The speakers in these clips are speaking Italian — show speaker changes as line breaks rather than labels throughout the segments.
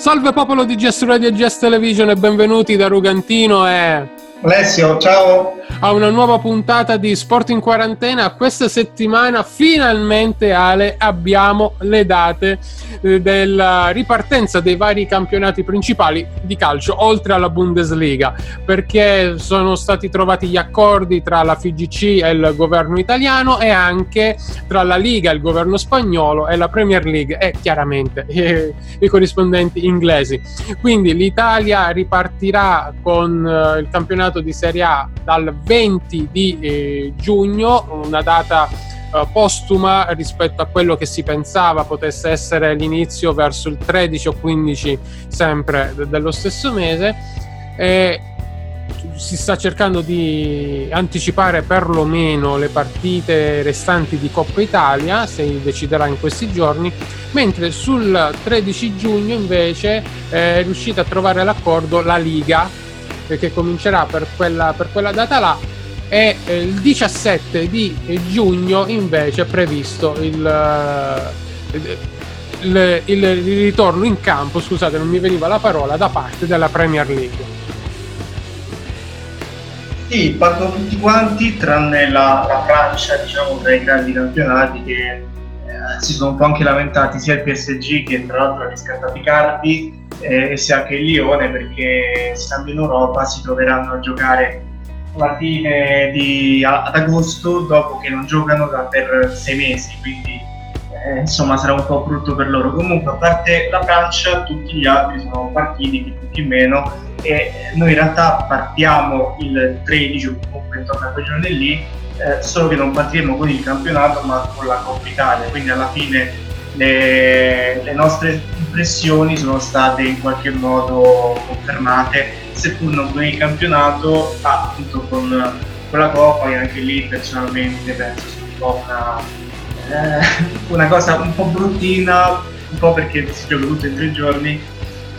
Salve popolo di GS Radio e GS Television e benvenuti da Rugantino e...
Alessio, ciao!
A una nuova puntata di Sport in Quarantena. Questa settimana finalmente, Ale, abbiamo le date eh, della ripartenza dei vari campionati principali di calcio, oltre alla Bundesliga, perché sono stati trovati gli accordi tra la FIGC e il governo italiano e anche tra la Liga, il governo spagnolo e la Premier League e chiaramente eh, i corrispondenti inglesi. Quindi l'Italia ripartirà con eh, il campionato di Serie A dal 20 di eh, giugno, una data eh, postuma rispetto a quello che si pensava potesse essere l'inizio verso il 13 o 15 sempre de- dello stesso mese. E si sta cercando di anticipare perlomeno le partite restanti di Coppa Italia, si deciderà in questi giorni, mentre sul 13 giugno invece è riuscita a trovare l'accordo la Liga, che comincerà per quella, per quella data là, e il 17 di giugno invece è previsto il, il, il, ritorno in campo, scusate non mi veniva la parola, da parte della Premier League.
Sì, partono tutti quanti, tranne la, la Francia, diciamo, tra i grandi campionati che eh, si sono un po' anche lamentati sia il PSG che tra l'altro ha riscattato i Cardi eh, e sia anche il Lione perché stando in Europa si troveranno a giocare partite di, ad agosto dopo che non giocano da per sei mesi, quindi eh, insomma sarà un po' brutto per loro. Comunque a parte la Francia tutti gli altri sono partiti, di più che meno e noi in realtà partiamo il 13 o comunque intorno a quei giorni lì, eh, solo che non partiremo con il campionato ma con la Coppa Italia, quindi alla fine le, le nostre impressioni sono state in qualche modo confermate, seppur non con il campionato, ma appunto con, con la Coppa e anche lì personalmente penso sia un po' una, eh, una cosa un po' bruttina, un po' perché si gioca tutto in tre giorni,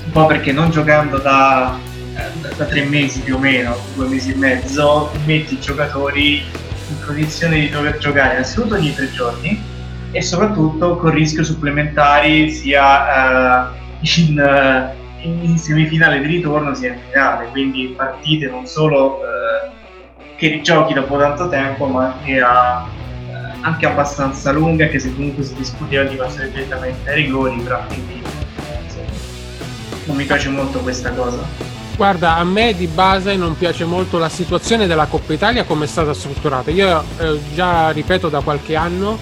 un po' perché non giocando da da tre mesi più o meno, due mesi e mezzo, metti i giocatori in condizione di dover giocare innanzitutto ogni tre giorni e soprattutto con rischio supplementari sia uh, in, uh, in, semifinale di ritorno sia in finale, quindi partite non solo uh, che giochi dopo tanto tempo ma anche, a, anche abbastanza lunghe, anche se comunque si discuteva di passare direttamente ai rigori, però quindi non mi piace molto questa cosa.
Guarda, a me di base non piace molto la situazione della Coppa Italia come è stata strutturata. Io eh, già ripeto da qualche anno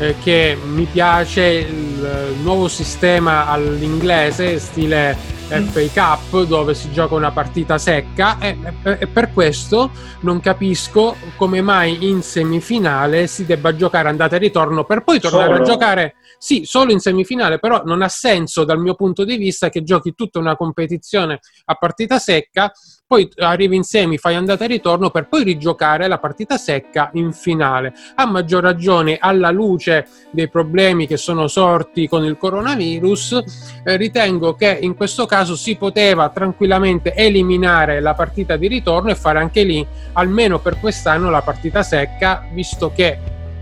eh, che mi piace il, il nuovo sistema all'inglese, stile FA Cup dove si gioca una partita secca e, e, per questo non capisco come mai in semifinale si debba giocare andata e ritorno per poi tornare solo. a giocare sì, solo in semifinale, però non ha senso dal mio punto di vista che giochi tutta una competizione a partita secca poi arrivi in semi, fai andata e ritorno per poi rigiocare la partita secca in finale. A maggior ragione, alla luce dei problemi che sono sorti con il coronavirus, eh, ritengo che in questo caso si poteva tranquillamente eliminare la partita di ritorno e fare anche lì, almeno per quest'anno, la partita secca, visto che,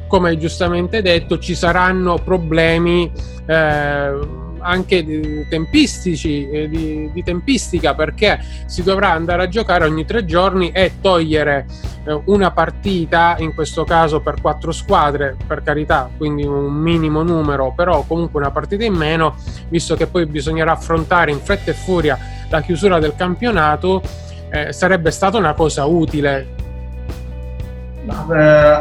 come hai giustamente detto, ci saranno problemi. Eh, anche di tempistici, eh, di, di, tempistica, perché si dovrà andare a giocare ogni tre giorni e togliere eh, una partita, in questo caso per quattro squadre, per carità, quindi un minimo numero, però comunque una partita in meno, visto che poi bisognerà affrontare in fretta e furia la chiusura del campionato, eh, sarebbe stata una cosa utile.
Eh,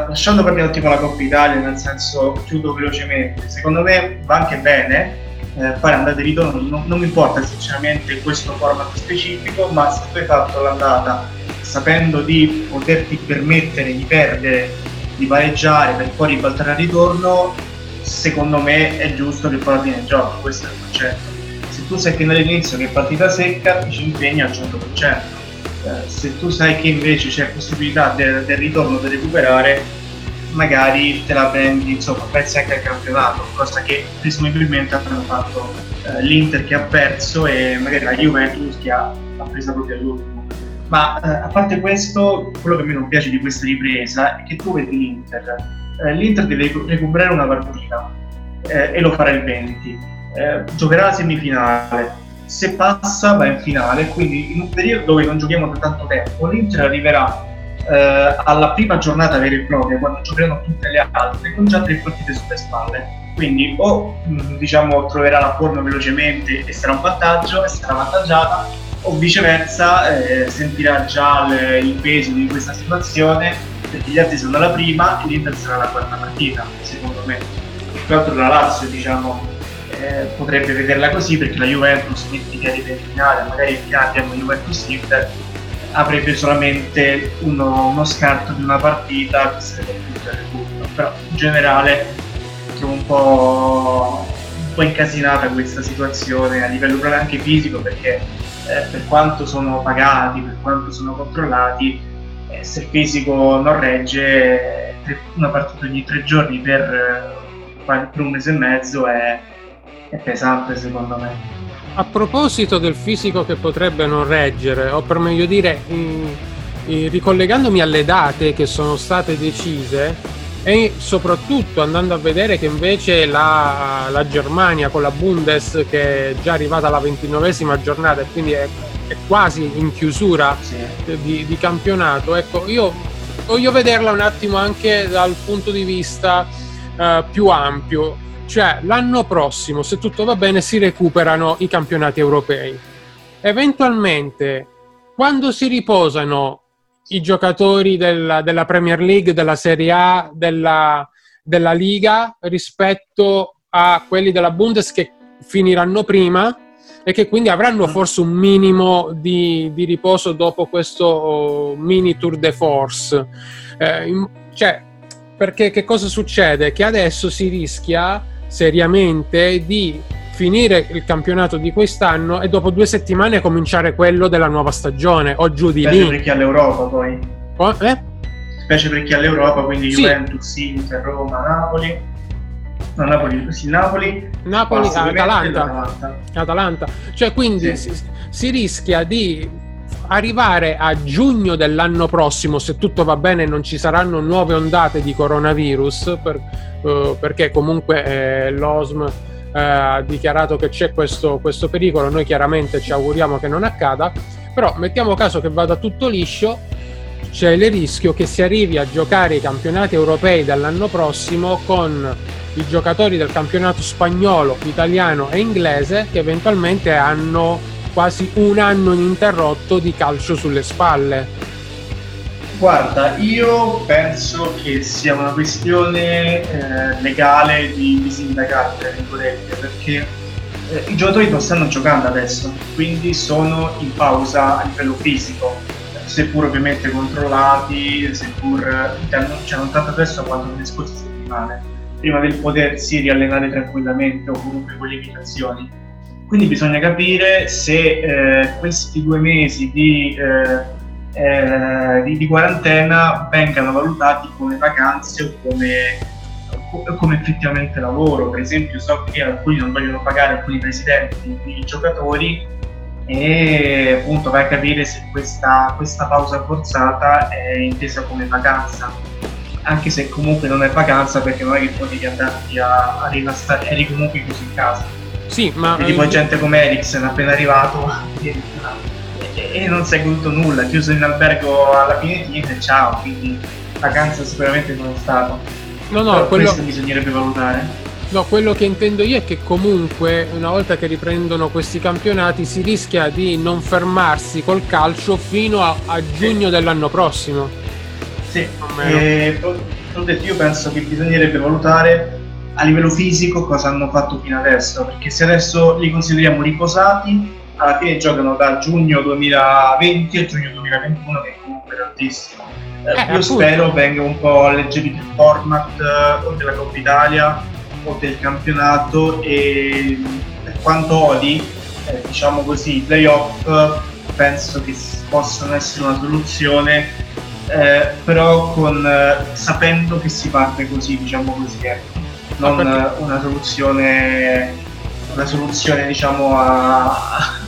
lasciando per me tipo la Coppa Italia, nel senso chiudo velocemente, secondo me va anche bene eh, fare andata e ritorno, non, non, mi importa sinceramente questo format specifico, ma se tu hai fatto l'andata sapendo di poterti permettere di perdere, di pareggiare per poi ribaltare al ritorno, secondo me è giusto che poi alla fine giochi, questo è il concetto. Se tu sai che dall'inizio che è partita secca, ti ci impegni al 100%. Eh, se tu sai che invece c'è possibilità del, del ritorno di recuperare, magari te la prendi, insomma, pensi anche al campionato, cosa che presumibilmente hanno fatto eh, l'Inter che ha perso e magari la Juventus che ha, ha preso proprio all'ultimo. Ma eh, a parte questo, quello che a me non piace di questa ripresa è che tu vedi l'Inter. Eh, L'Inter deve recuperare una partita eh, e lo farà il 20. Eh, giocherà la semifinale. se passa va in finale, quindi in un periodo dove non giochiamo da tanto tempo, l'Inter arriverà eh, alla prima giornata vera e propria, quando giocheranno tutte le altre, con già tre partite sulle spalle. Quindi o mh, diciamo troverà la forma velocemente e sarà un vantaggio e sarà avvantaggiata, o viceversa eh, sentirà già le, il peso di questa situazione perché gli altri sono alla prima e l'Inter sarà la quarta partita, secondo me. Tra l'altro la Lazio diciamo, eh, potrebbe vederla così perché la Juventus metti che arriva in finale, magari in finale abbiamo Juventus-Inter avrebbe solamente uno, uno, scarto di una partita che sarebbe tutto il recupero però in generale trovo un po', un po' incasinata questa situazione a livello proprio anche fisico perché eh, per quanto sono pagati, per quanto sono controllati eh, se il fisico non regge una partita ogni tre giorni per, eh, per un mese e mezzo è, è pesante secondo me
a proposito del fisico che potrebbe non reggere, o per meglio dire, in, in, ricollegandomi alle date che sono state decise e soprattutto andando a vedere che invece la, la Germania con la Bundes che è già arrivata alla ventinovesima giornata e quindi è, è quasi in chiusura sì. di, di campionato, ecco, io voglio vederla un attimo anche dal punto di vista uh, più ampio cioè l'anno prossimo, se tutto va bene, si recuperano i campionati europei. Eventualmente, quando si riposano i giocatori della, della Premier League, della Serie A, della, della Liga rispetto a quelli della Bundes che finiranno prima e che quindi avranno mm. forse un minimo di, di riposo dopo questo mini tour de force. Eh, cioè, perché che cosa succede? Che adesso si rischia seriamente di finire il campionato di quest'anno e dopo due settimane cominciare quello della nuova stagione o giù di
Specie lì. per chi all'Europa poi.
Oh, eh?
Specie per chi all'Europa, quindi sì. Juventus, Inter, Roma, Napoli. No, Napoli, sì, Napoli.
Napoli, Atalanta. Atalanta. Cioè, quindi sì. si, si rischia di arrivare a giugno dell'anno prossimo, se tutto va bene, non ci saranno nuove ondate di coronavirus, per, uh, perché comunque eh, l'OSM eh, ha dichiarato che c'è questo, questo pericolo, noi chiaramente ci auguriamo che non accada, però mettiamo caso che vada tutto liscio, c'è il rischio che si arrivi a giocare i campionati europei dall'anno prossimo con i giocatori del campionato spagnolo, italiano e inglese che eventualmente hanno quasi un anno ininterrotto di calcio sulle spalle.
Guarda, io penso che sia una questione eh, legale di, di sindacato, perché eh, i giocatori non stanno giocando adesso, quindi sono in pausa a livello fisico, seppur ovviamente controllati, seppur cioè, non tanto adesso quanto nelle scorse settimane, prima di potersi riallenare tranquillamente o comunque con limitazioni quindi bisogna capire se eh, questi due mesi di, eh, eh, di, di, quarantena vengano valutati come vacanze o come, come, effettivamente lavoro. Per esempio so che alcuni non vogliono pagare alcuni presidenti di giocatori e appunto vai a capire se questa, questa pausa forzata è intesa come vacanza anche se comunque non è vacanza perché non è che potevi andarti a, a rilassare, eri comunque chiuso in casa.
Sì, ma...
E tipo gente come Eriksen appena arrivato e, e non si è goduto nulla, chiuso in albergo alla fine di e ciao, quindi vacanza sicuramente non è stato. No, no, quello... questo bisognerebbe valutare.
No, quello che intendo io è che comunque una volta che riprendono questi campionati si rischia di non fermarsi col calcio fino a, a giugno sì. dell'anno prossimo.
Sì, e, detto, io penso che bisognerebbe valutare a livello fisico cosa hanno fatto fino adesso, perché se adesso li consideriamo riposati, alla fine giocano da giugno 2020 a giugno 2021, che è comunque tantissimo. Eh, eh, io appunto. spero venga un po' alleggerito il format eh, o della Coppa Italia o del campionato e per quanto odi, eh, diciamo così, i playoff penso che possano essere una soluzione eh, però con, eh, sapendo che si parte così, diciamo così. Ecco non una soluzione, una soluzione diciamo a,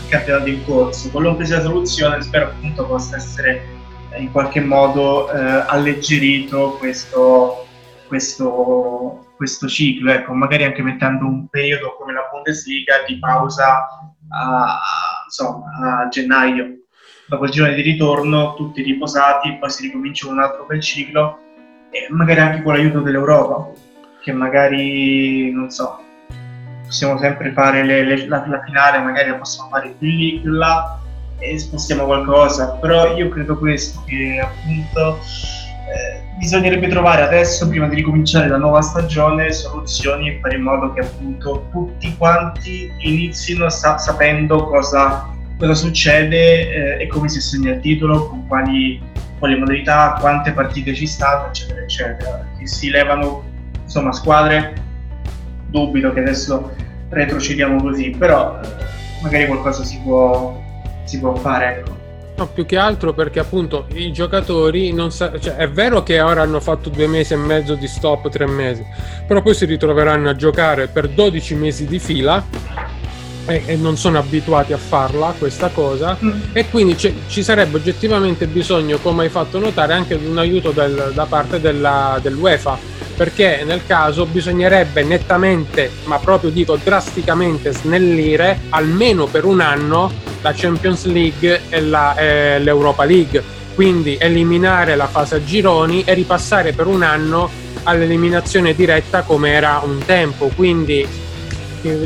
campionato in corso. Qualunque la soluzione spero appunto possa essere in qualche modo eh, alleggerito questo, questo, questo ciclo, ecco, magari anche mettendo un periodo come la Bundesliga di pausa a, insomma, a gennaio. Dopo il girone di ritorno, tutti riposati, poi si ricomincia un altro bel ciclo e magari anche con l'aiuto dell'Europa, che magari, non so, possiamo sempre fare le, le, la, la, finale, magari la possiamo fare più lì, più là e spostiamo qualcosa, però io credo questo, che appunto eh, bisognerebbe trovare adesso, prima di ricominciare la nuova stagione, soluzioni e fare in modo che appunto tutti quanti inizino sa- sapendo cosa, cosa succede eh, e come si assegna il titolo, con quali, quali modalità, quante partite ci stanno, eccetera, eccetera. Che si levano insomma squadre, dubito che adesso retrocediamo così, però eh, magari qualcosa si può, si può fare. Ecco.
No, più che altro perché appunto i giocatori non sa- cioè, è vero che ora hanno fatto due mesi e mezzo di stop, tre mesi, però poi si ritroveranno a giocare per 12 mesi di fila e, e non sono abituati a farla questa cosa. Mm. e quindi ci sarebbe oggettivamente bisogno, come hai fatto notare, anche di un aiuto del, da parte della, dell'UEFA. Perché nel caso bisognerebbe nettamente, ma proprio dico drasticamente snellire almeno per un anno la Champions League e, la, e l'Europa League, quindi eliminare la fase a gironi e ripassare per un anno all'eliminazione diretta come era un tempo, quindi eh,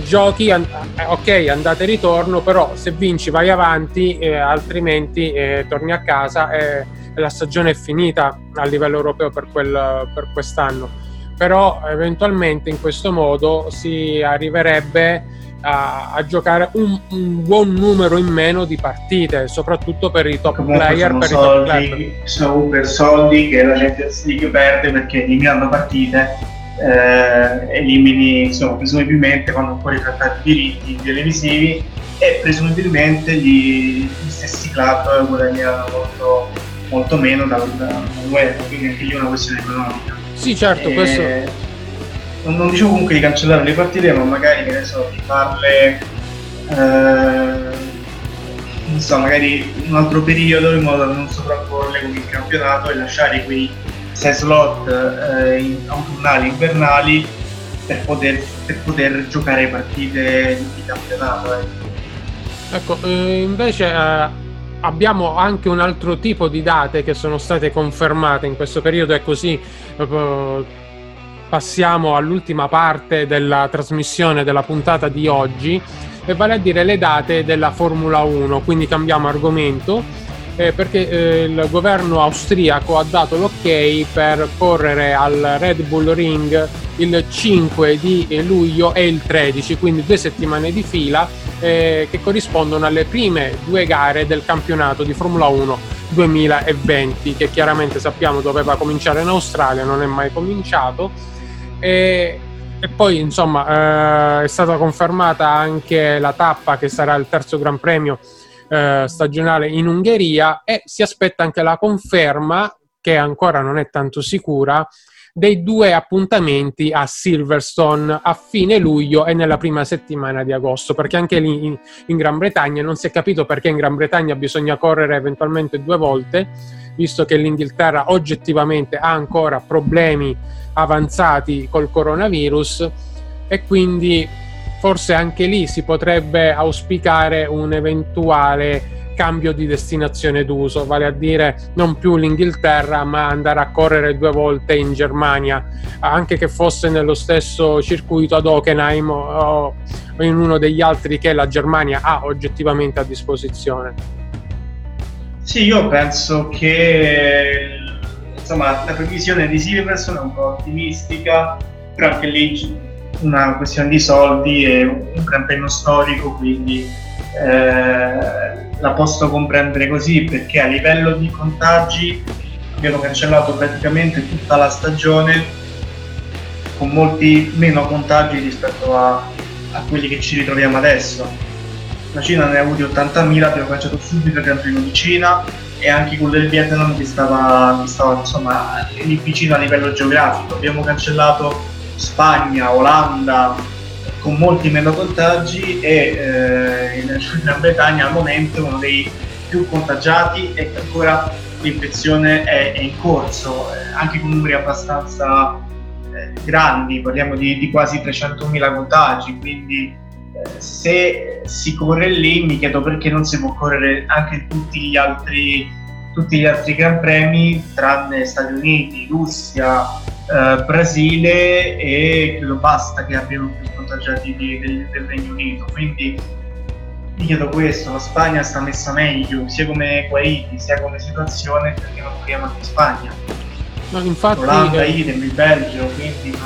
giochi, eh, ok, andate e ritorno, però se vinci vai avanti, eh, altrimenti eh, torni a casa e, la stagione è finita a livello europeo per, quel, per quest'anno. Però eventualmente in questo modo si arriverebbe a, a giocare un, un, buon numero in meno di partite, soprattutto per i top
Comunque
player.
Sono,
per
soldi,
i top
sono per soldi che la Champions League perde perché eliminando partite eh, elimini insomma, presumibilmente quando fuori trattati i diritti televisivi e presumibilmente gli, gli stessi club guadagnano molto, molto meno dal, dal web, quindi anche lì è una questione economica.
Sì, certo, e, questo
non, non dicevo comunque di cancellare le partite, ma magari che ne so, di farle eh, non so, magari un altro periodo in modo da non sovrapporle con il campionato e lasciare quei sei slot eh, autunnali invernali per poter, per poter giocare partite di campionato. Eh.
Ecco, eh, invece eh, abbiamo anche un altro tipo di date che sono state confermate in questo periodo, è così passiamo all'ultima parte della trasmissione della puntata di oggi, e vale a dire le date della Formula 1, quindi cambiamo argomento. Eh, perché eh, il governo austriaco ha dato l'ok per correre al Red Bull Ring il 5 di luglio e il 13, quindi due settimane di fila eh, che corrispondono alle prime due gare del campionato di Formula 1 2020, che chiaramente sappiamo doveva cominciare in Australia, non è mai cominciato. E, e poi insomma eh, è stata confermata anche la tappa che sarà il terzo Gran Premio eh, stagionale in Ungheria e si aspetta anche la conferma, che ancora non è tanto sicura, dei due appuntamenti a Silverstone a fine luglio e nella prima settimana di agosto, perché anche lì in, in Gran Bretagna non si è capito perché in Gran Bretagna bisogna correre eventualmente due volte, visto che l'Inghilterra oggettivamente ha ancora problemi avanzati col coronavirus e quindi forse anche lì si potrebbe auspicare un eventuale cambio di destinazione d'uso, vale a dire non più l'Inghilterra, ma andare a correre due volte in Germania, anche che fosse nello stesso circuito ad Hockenheim o in uno degli altri che la Germania ha oggettivamente a disposizione.
Sì, io penso che insomma, la previsione di Silverson è un po' ottimistica, però anche lì una questione di soldi e un gran premio storico, quindi eh, la posso comprendere così perché a livello di contagi abbiamo cancellato praticamente tutta la stagione con molti meno contagi rispetto a, a quelli che ci ritroviamo adesso. La Cina ne ha avuti 80.000, abbiamo cancellato subito il Gran Premio di Cina, e anche quello del Vietnam che stava, che stava insomma lì vicino a livello geografico. Abbiamo cancellato Spagna, Olanda con molti meno contagi e eh, in Gran Bretagna al momento uno dei più contagiati e ancora l'infezione è, è in corso, eh, anche con numeri abbastanza eh, grandi, parliamo di, di quasi 300.000 contagi, quindi se si corre lì mi chiedo perché non si può correre anche tutti gli altri, tutti gli altri Gran Premi tranne Stati Uniti, Russia, eh, Brasile e credo basta che abbiano più contagiati del, del Regno Unito. Quindi mi chiedo questo, la Spagna sta messa meglio, sia come Guaiti, sia come situazione, perché non corriamo anche Spagna.
No, infatti,
Olanda, eh, idem, il Belgio, quindi...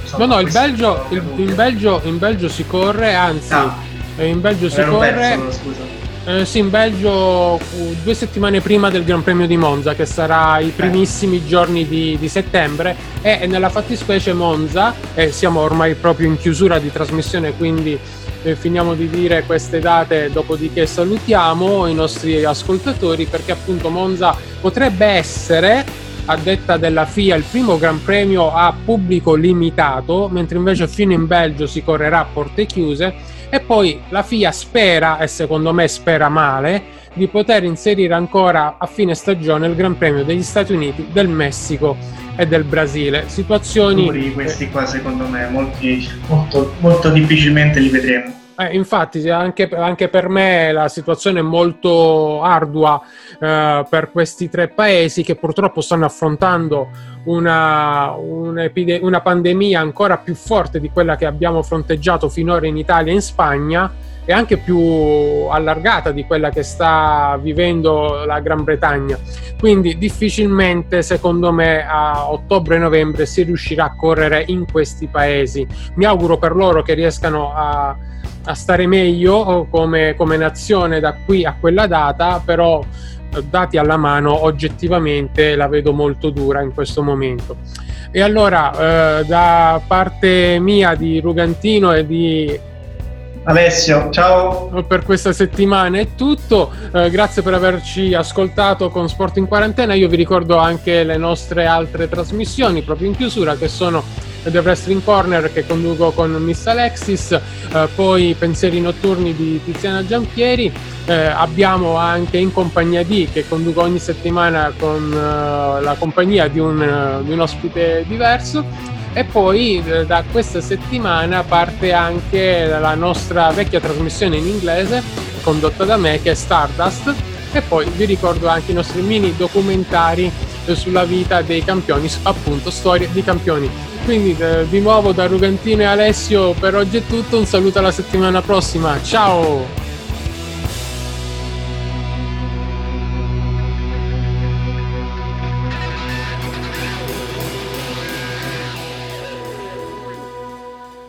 Insomma, no, no, il Belgio, il, in, Belgio, in Belgio si corre, anzi, ah, in Belgio si corre... Perso, scusa. Eh, sì, in Belgio due settimane prima del Gran Premio di Monza, che sarà i primissimi eh. giorni di, di, settembre, e nella fattispecie Monza, e siamo ormai proprio in chiusura di trasmissione, quindi eh, finiamo di dire queste date, dopodiché salutiamo i nostri ascoltatori perché appunto Monza potrebbe essere a detta della FIA il primo Gran Premio a pubblico limitato, mentre invece fino in Belgio si correrà a porte chiuse e poi la FIA spera, e secondo me spera male, di poter inserire ancora a fine stagione il Gran Premio degli Stati Uniti, del Messico e del Brasile. Situazioni.
Questi qua, secondo me, molti, molto, molto difficilmente li vedremo.
Eh, infatti, anche, anche, per me la situazione è molto ardua eh, per questi tre paesi che purtroppo stanno affrontando una, una pandemia ancora più forte di quella che abbiamo fronteggiato finora in Italia e in Spagna e anche più allargata di quella che sta vivendo la Gran Bretagna. Quindi difficilmente, secondo me, a ottobre-novembre si riuscirà a correre in questi paesi. Mi auguro per loro che riescano a, a stare meglio come, come nazione da qui a quella data, però dati alla mano oggettivamente la vedo molto dura in questo momento. E allora, eh, da parte mia di Rugantino e di
Alessio, ciao.
Per questa settimana è tutto, eh, grazie per averci ascoltato con Sport in Quarantena, io vi ricordo anche le nostre altre trasmissioni proprio in chiusura che sono The Wrestling Corner che conduco con Miss Alexis, eh, poi Pensieri Notturni di Tiziana Giampieri, eh, abbiamo anche In Compagnia di che conduco ogni settimana con eh, la compagnia di un, di un ospite diverso. E poi eh, da questa settimana parte anche la nostra vecchia trasmissione in inglese condotta da me che è Stardust. E poi vi ricordo anche i nostri mini documentari eh, sulla vita dei campioni, appunto storie di campioni. Quindi eh, di nuovo da Rugantino e Alessio per oggi è tutto, un saluto alla settimana prossima, ciao!